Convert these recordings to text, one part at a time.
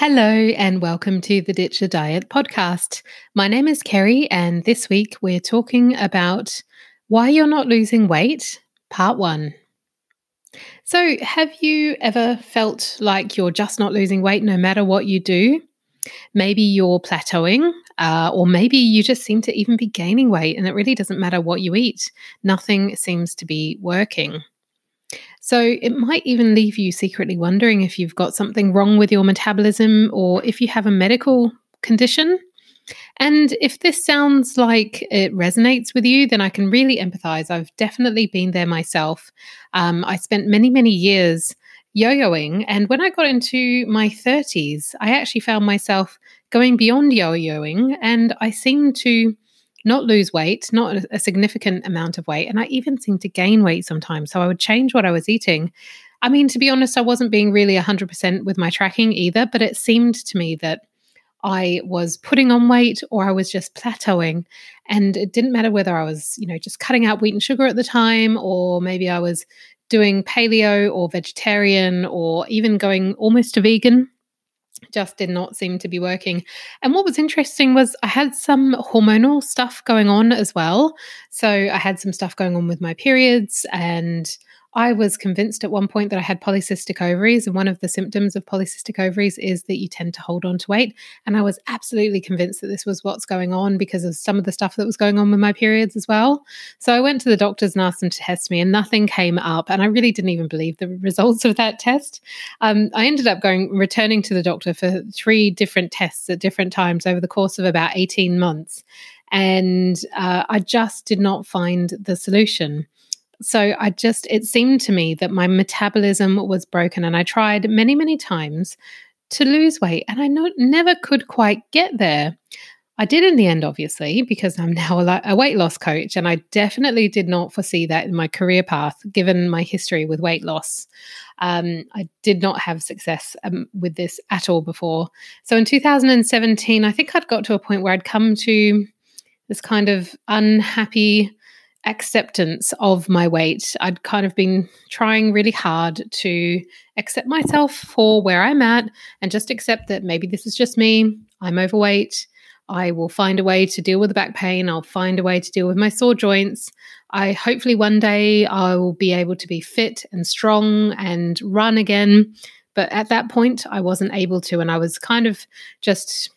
Hello, and welcome to the Ditch the Diet podcast. My name is Keri, and this week we're talking about why you're not losing weight, part one. So, have you ever felt like you're just not losing weight no matter what you do? Maybe you're plateauing, uh, or maybe you just seem to even be gaining weight, and it really doesn't matter what you eat. Nothing seems to be working. So it might even leave you secretly wondering if you've got something wrong with your metabolism or if you have a medical condition. And if this sounds like it resonates with you, then I can really empathize. I've definitely been there myself. Um, I spent many, many years yo yoing. And when I got into my 30s, I actually found myself going beyond yo yoing and I seemed to not lose weight, not a significant amount of weight. And I even seemed to gain weight sometimes. So I would change what I was eating. I mean, to be honest, I wasn't being really 100% with my tracking either, but it seemed to me that I was putting on weight or I was just plateauing. And it didn't matter whether I was, you know, just cutting out wheat and sugar at the time, or maybe I was doing paleo or vegetarian or even going almost to vegan just did not seem to be working. And what was interesting was I had some hormonal stuff going on as well. So I had some stuff going on with my periods and I was convinced at one point that I had polycystic ovaries, and one of the symptoms of polycystic ovaries is that you tend to hold on to weight. And I was absolutely convinced that this was what's going on because of some of the stuff that was going on with my periods as well. So I went to the doctors and asked them to test me, and nothing came up. And I really didn't even believe the results of that test. Um, I ended up going returning to the doctor for three different tests at different times over the course of about 18 months. And uh, I just did not find the solution. So I just, it seemed to me that my metabolism was broken. And I tried many, many times to lose weight and I no, never could quite get there. I did in the end, obviously, because I'm now a, a, weight loss coach. And I definitely did not foresee that in my career path, given my history with weight loss. Um, I did not have success um, with this at all before. So in 2017, I think I'd got to a point where I'd come to this kind of unhappy acceptance of my weight. I'd kind of been trying really hard to accept myself for where I'm at and just accept that maybe this is just me. I'm overweight. I will find a way to deal with the back pain. I'll find a way to deal with my sore joints. I hopefully one day I will be able to be fit and strong and run again. But at that point, I wasn't able to. And I was kind of just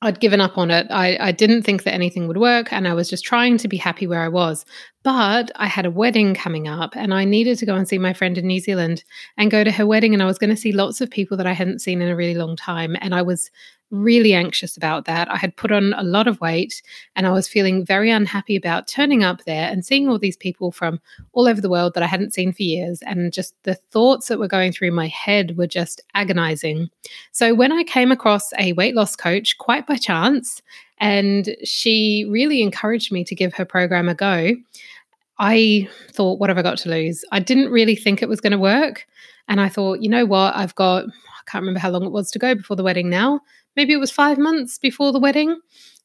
I'd given up on it. I, I didn't think that anything would work, and I was just trying to be happy where I was. But I had a wedding coming up, and I needed to go and see my friend in New Zealand and go to her wedding. And I was going to see lots of people that I hadn't seen in a really long time. And I was really anxious about that. I had put on a lot of weight and I was feeling very unhappy about turning up there and seeing all these people from all over the world that I hadn't seen for years. And just the thoughts that were going through my head were just agonizing. So when I came across a weight loss coach quite by chance, and she really encouraged me to give her program a go. I thought, what have I got to lose? I didn't really think it was going to work. And I thought, you know what? I've got, I can't remember how long it was to go before the wedding now maybe it was five months before the wedding.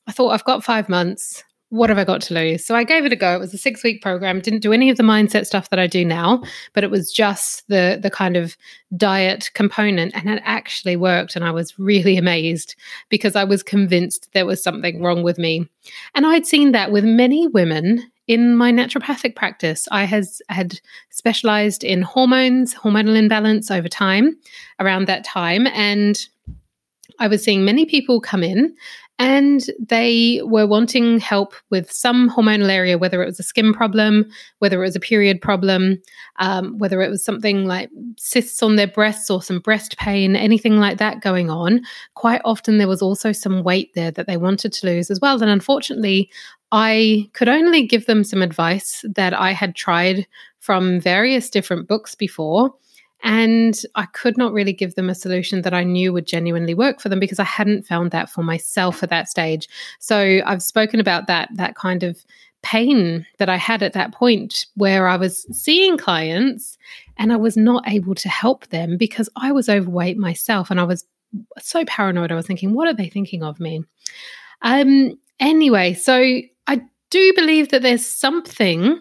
I thought, I've got five months. What have I got to lose? So I gave it a go. It was a six week program. Didn't do any of the mindset stuff that I do now, but it was just the the kind of diet component, and it actually worked. And I was really amazed because I was convinced there was something wrong with me. And I'd seen that with many women in my naturopathic practice. I has had specialized in hormones, hormonal imbalance over time around that time, and I was seeing many people come in and they were wanting help with some hormonal area, whether it was a skin problem, whether it was a period problem, um, whether it was something like cysts on their breasts or some breast pain, anything like that going on. Quite often, there was also some weight there that they wanted to lose as well. And unfortunately, I could only give them some advice that I had tried from various different books before and I could not really give them a solution that I knew would genuinely work for them because I hadn't found that for myself at that stage. So I've spoken about that, that kind of pain that I had at that point where I was seeing clients and I was not able to help them because I was overweight myself and I was so paranoid. I was thinking, what are they thinking of me? Um, anyway, so I do believe that there's something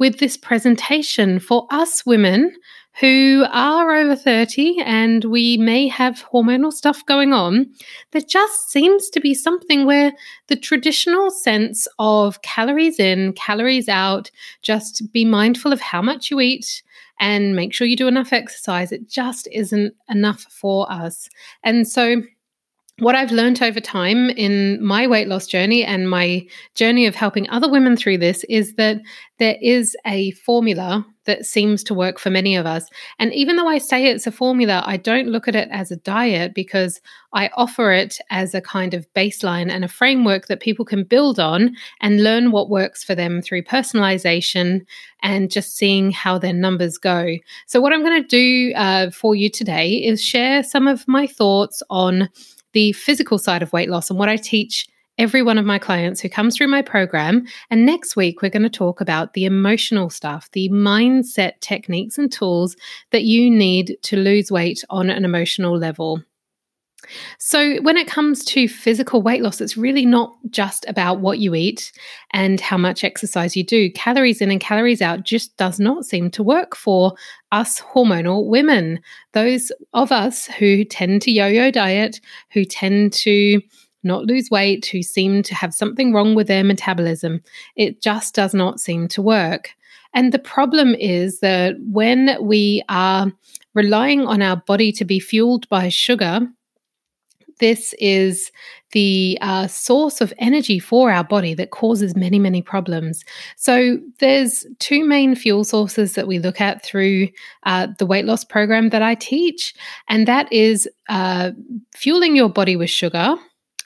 with this presentation for us women who are over 30 and we may have hormonal stuff going on, there just seems to be something where the traditional sense of calories in, calories out, just be mindful of how much you eat and make sure you do enough exercise, it just isn't enough for us. And so, what I've learned over time in my weight loss journey and my journey of helping other women through this is that there is a formula that seems to work for many of us. And even though I say it's a formula, I don't look at it as a diet because I offer it as a kind of baseline and a framework that people can build on and learn what works for them through personalization and just seeing how their numbers go. So, what I'm going to do uh, for you today is share some of my thoughts on the physical side of weight loss and what I teach every one of my clients who comes through my program. And next week, we're going to talk about the emotional stuff, the mindset techniques and tools that you need to lose weight on an emotional level. So, when it comes to physical weight loss, it's really not just about what you eat and how much exercise you do. Calories in and calories out just does not seem to work for us hormonal women. Those of us who tend to yo yo diet, who tend to not lose weight, who seem to have something wrong with their metabolism, it just does not seem to work. And the problem is that when we are relying on our body to be fueled by sugar, this is the uh, source of energy for our body that causes many, many problems. So, there's two main fuel sources that we look at through uh, the weight loss program that I teach, and that is uh, fueling your body with sugar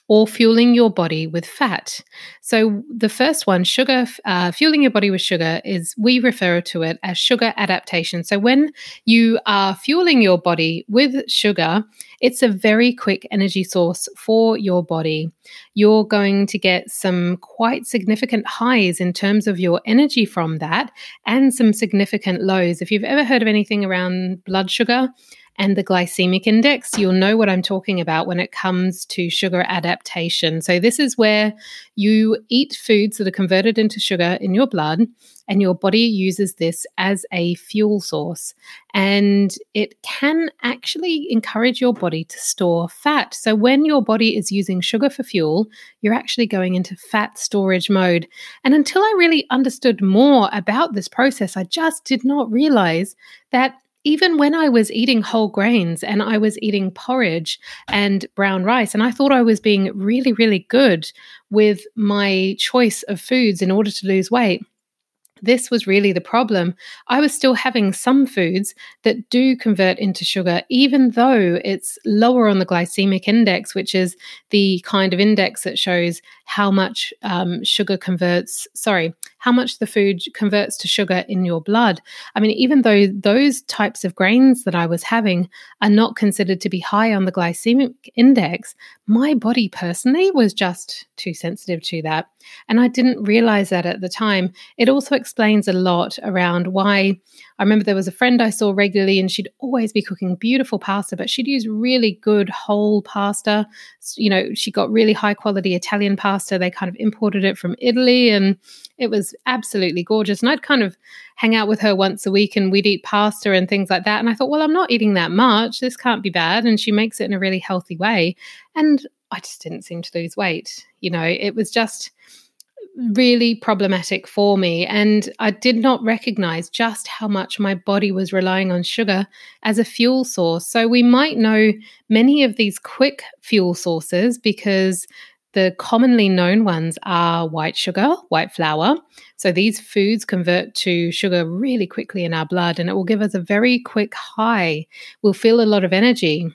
or fueling your body with fat. So, the first one, sugar, uh, fueling your body with sugar, is we refer to it as sugar adaptation. So, when you are fueling your body with sugar, it's a very quick energy source for your body. You're going to get some quite significant highs in terms of your energy from that and some significant lows. If you've ever heard of anything around blood sugar, and the glycemic index, you'll know what I'm talking about when it comes to sugar adaptation. So, this is where you eat foods that are converted into sugar in your blood, and your body uses this as a fuel source. And it can actually encourage your body to store fat. So, when your body is using sugar for fuel, you're actually going into fat storage mode. And until I really understood more about this process, I just did not realize that even when I was eating whole grains and I was eating porridge and brown rice, and I thought I was being really, really good with my choice of foods in order to lose weight, this was really the problem. I was still having some foods that do convert into sugar, even though it's lower on the glycemic index, which is the kind of index that shows how much um, sugar converts, sorry, how much the food converts to sugar in your blood. I mean, even though those types of grains that I was having are not considered to be high on the glycemic index, my body personally was just too sensitive to that. And I didn't realize that at the time. It also explains a lot around why I remember there was a friend I saw regularly and she'd always be cooking beautiful pasta, but she'd use really good whole pasta. You know, she got really high quality Italian pasta. They kind of imported it from Italy and it was absolutely gorgeous. And I'd kind of hang out with her once a week and we'd eat pasta and things like that. And I thought, well, I'm not eating that much. This can't be bad. And she makes it in a really healthy way. And I just didn't seem to lose weight. You know, it was just really problematic for me. And I did not recognize just how much my body was relying on sugar as a fuel source. So we might know many of these quick fuel sources because the commonly known ones are white sugar, white flour. So these foods convert to sugar really quickly in our blood and it will give us a very quick high. We'll feel a lot of energy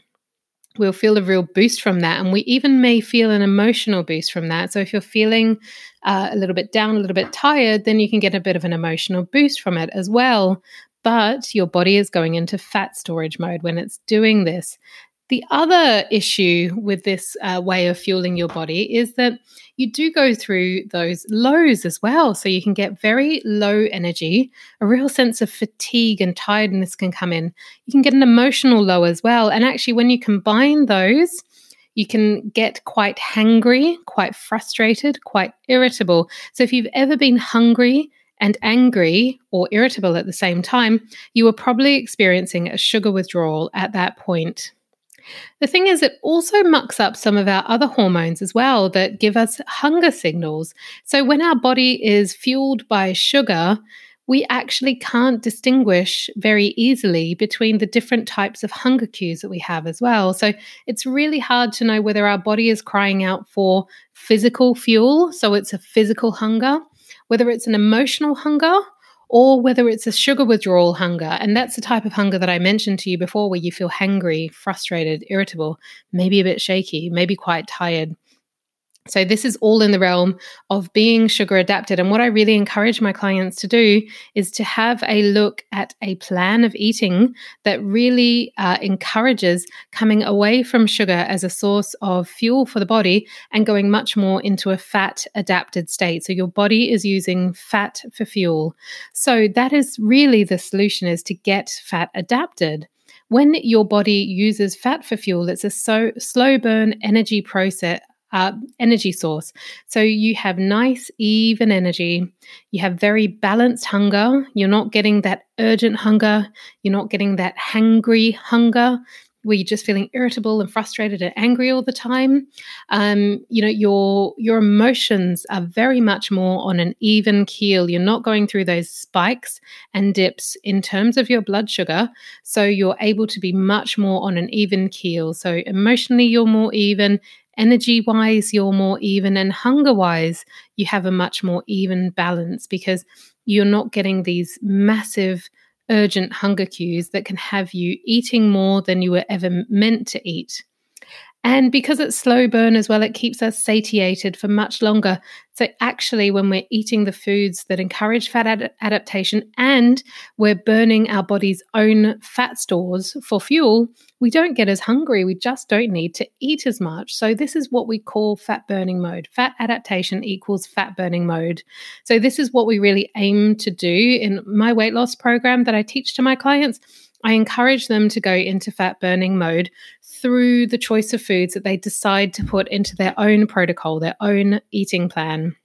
we'll feel a real boost from that. And we even may feel an emotional boost from that. So if you're feeling uh, a little bit down, a little bit tired, then you can get a bit of an emotional boost from it as well. But your body is going into fat storage mode when it's doing this. The other issue with this uh, way of fueling your body is that you do go through those lows as well. So you can get very low energy, a real sense of fatigue and tiredness can come in. You can get an emotional low as well. And actually, when you combine those, you can get quite hangry, quite frustrated, quite irritable. So if you've ever been hungry and angry or irritable at the same time, you are probably experiencing a sugar withdrawal at that point. The thing is, it also mucks up some of our other hormones as well that give us hunger signals. So, when our body is fueled by sugar, we actually can't distinguish very easily between the different types of hunger cues that we have as well. So it's really hard to know whether our body is crying out for physical fuel, so it's a physical hunger, whether it's an emotional hunger, or whether it's a sugar withdrawal hunger. And that's the type of hunger that I mentioned to you before, where you feel hangry, frustrated, irritable, maybe a bit shaky, maybe quite tired. So, this is all in the realm of being sugar adapted. And what I really encourage my clients to do is to have a look at a plan of eating that really uh, encourages coming away from sugar as a source of fuel for the body and going much more into a fat adapted state. So, your body is using fat for fuel. So, that is really the solution is to get fat adapted when your body uses fat for fuel, it's a so slow burn energy process uh, energy source. So you have nice, even energy. You have very balanced hunger. You're not getting that urgent hunger. You're not getting that hangry hunger where you're just feeling irritable and frustrated and angry all the time. Um, you know, your your emotions are very much more on an even keel. You're not going through those spikes and dips in terms of your blood sugar. So you're able to be much more on an even keel. So emotionally, you're more even energy wise, you're more even, and hunger wise, you have a much more even balance because you're not getting these massive, urgent hunger cues that can have you eating more than you were ever meant to eat. And because it's slow burn as well, it keeps us satiated for much longer. So, actually, when we're eating the foods that encourage fat ad- adaptation and we're burning our body's own fat stores for fuel, we don't get as hungry. We just don't need to eat as much. So, this is what we call fat burning mode. Fat adaptation equals fat burning mode. So, this is what we really aim to do in my weight loss program that I teach to my clients. I encourage them to go into fat burning mode through the choice of foods that they decide to put into their own protocol, their own eating plan.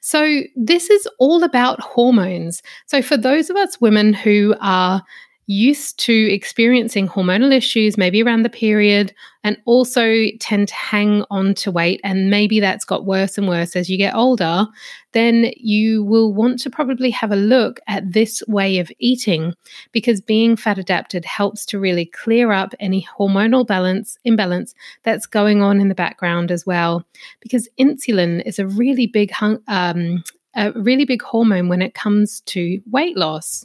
So, this is all about hormones. So, for those of us women who are used to experiencing hormonal issues, maybe around the period, and also tend to hang on to weight, and maybe that's got worse and worse as you get older, then you will want to probably have a look at this way of eating because being fat adapted helps to really clear up any hormonal balance imbalance that's going on in the background as well. Because insulin is a really big um, a really big hormone when it comes to weight loss.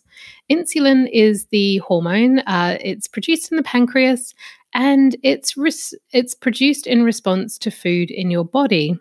Insulin is the hormone, uh, it's produced in the pancreas and it's, res- it's produced in response to food in your body.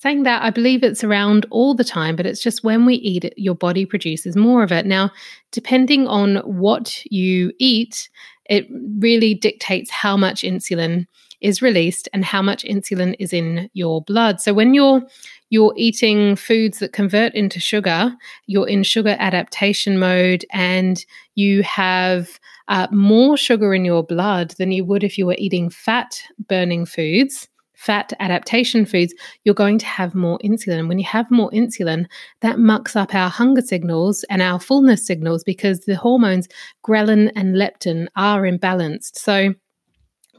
Saying that, I believe it's around all the time, but it's just when we eat it, your body produces more of it. Now, depending on what you eat, it really dictates how much insulin is released and how much insulin is in your blood. So when you're you're eating foods that convert into sugar, you're in sugar adaptation mode, and you have uh, more sugar in your blood than you would if you were eating fat burning foods fat adaptation foods, you're going to have more insulin. When you have more insulin, that mucks up our hunger signals and our fullness signals because the hormones ghrelin and leptin are imbalanced. So,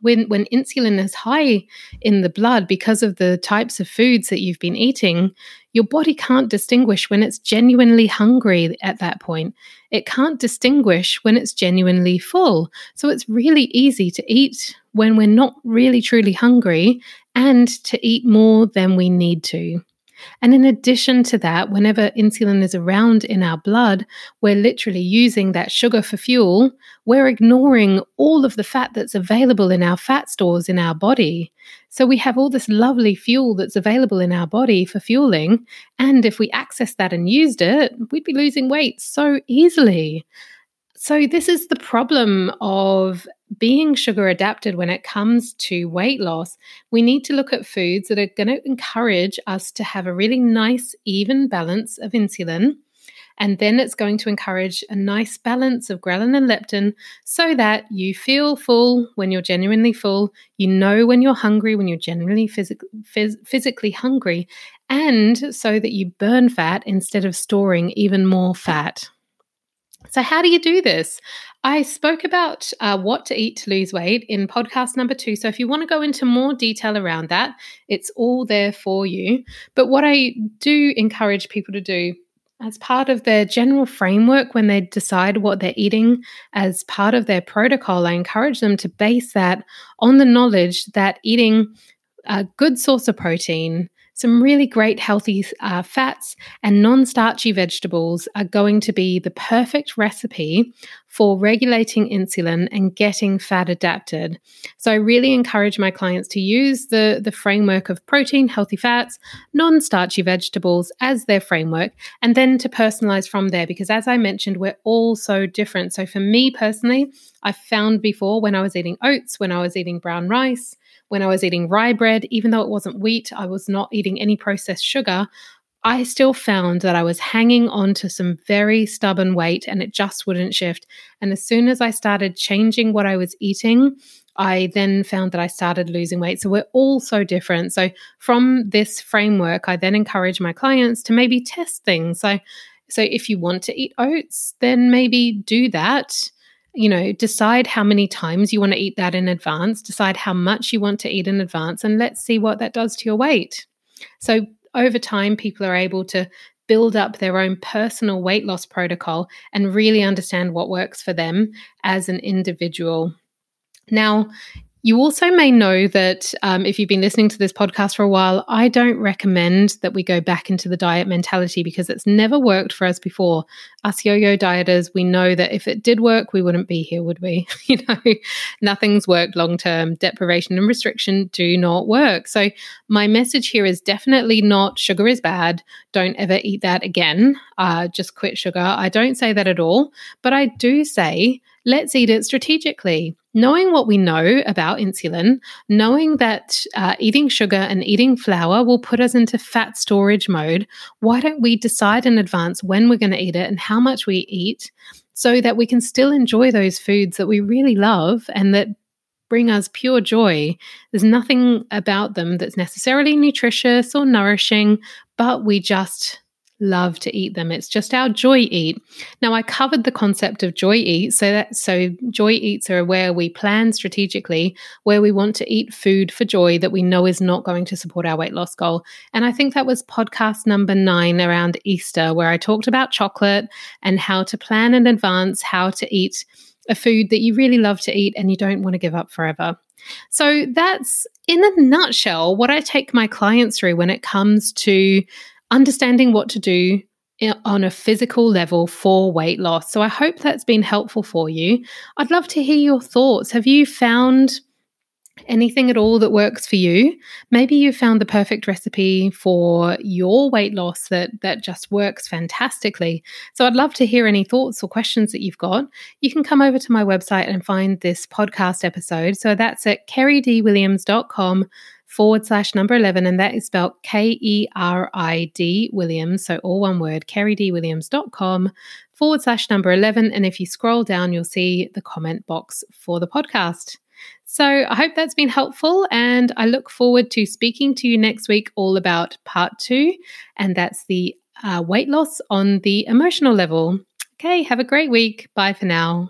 when when insulin is high in the blood because of the types of foods that you've been eating your body can't distinguish when it's genuinely hungry at that point. It can't distinguish when it's genuinely full. So it's really easy to eat when we're not really truly hungry and to eat more than we need to and in addition to that, whenever insulin is around in our blood, we're literally using that sugar for fuel. We're ignoring all of the fat that's available in our fat stores in our body. So we have all this lovely fuel that's available in our body for fueling. And if we access that and used it, we'd be losing weight so easily. So, this is the problem of being sugar adapted when it comes to weight loss. We need to look at foods that are going to encourage us to have a really nice, even balance of insulin. And then it's going to encourage a nice balance of ghrelin and leptin so that you feel full when you're genuinely full. You know when you're hungry, when you're genuinely phys- phys- physically hungry. and so that you burn fat instead of storing even more fat. So, how do you do this? I spoke about uh, what to eat to lose weight in podcast number two. So, if you want to go into more detail around that, it's all there for you. But what I do encourage people to do as part of their general framework when they decide what they're eating as part of their protocol, I encourage them to base that on the knowledge that eating a good source of protein, some really great healthy uh, fats and non starchy vegetables are going to be the perfect recipe for regulating insulin and getting fat adapted. So I really encourage my clients to use the, the framework of protein, healthy fats, non starchy vegetables as their framework, and then to personalize from there. Because as I mentioned, we're all so different. So for me personally, I found before when I was eating oats, when I was eating brown rice, when I was eating rye bread, even though it wasn't wheat, I was not eating any processed sugar. I still found that I was hanging on to some very stubborn weight and it just wouldn't shift. And as soon as I started changing what I was eating, I then found that I started losing weight. So we're all so different. So from this framework, I then encourage my clients to maybe test things. So so if you want to eat oats, then maybe do that you know, decide how many times you want to eat that in advance, decide how much you want to eat in advance, and let's see what that does to your weight. So, over time, people are able to build up their own personal weight loss protocol and really understand what works for them as an individual. Now, you also may know that um, if you've been listening to this podcast for a while, I don't recommend that we go back into the diet mentality because it's never worked for us before. Us yo yo dieters, we know that if it did work, we wouldn't be here, would we? you know, nothing's worked long term. Deprivation and restriction do not work. So, my message here is definitely not sugar is bad. Don't ever eat that again. Uh, just quit sugar. I don't say that at all. But I do say, let's eat it strategically knowing what we know about insulin, knowing that uh, eating sugar and eating flour will put us into fat storage mode, why don't we decide in advance when we're going to eat it and how much we eat so that we can still enjoy those foods that we really love and that bring us pure joy. There's nothing about them that's necessarily nutritious or nourishing, but we just love to eat them. It's just our joy eat. Now I covered the concept of joy eat. So that so joy eats are where we plan strategically where we want to eat food for joy that we know is not going to support our weight loss goal. And I think that was podcast number 9 around Easter where I talked about chocolate and how to plan in advance how to eat a food that you really love to eat and you don't want to give up forever. So that's in a nutshell what I take my clients through when it comes to understanding what to do on a physical level for weight loss. So I hope that's been helpful for you. I'd love to hear your thoughts. Have you found anything at all that works for you? Maybe you found the perfect recipe for your weight loss that that just works fantastically. So I'd love to hear any thoughts or questions that you've got. You can come over to my website and find this podcast episode. So that's at keridwilliams.com forward slash number 11, and that is spelled K E R I D Williams. So all one word, keridwilliams.com forward slash number 11. And if you scroll down, you'll see the comment box for the podcast. So I hope that's been helpful, and I look forward to speaking to you next week all about part two, and that's the uh, weight loss on the emotional level. Okay, have a great week. Bye for now.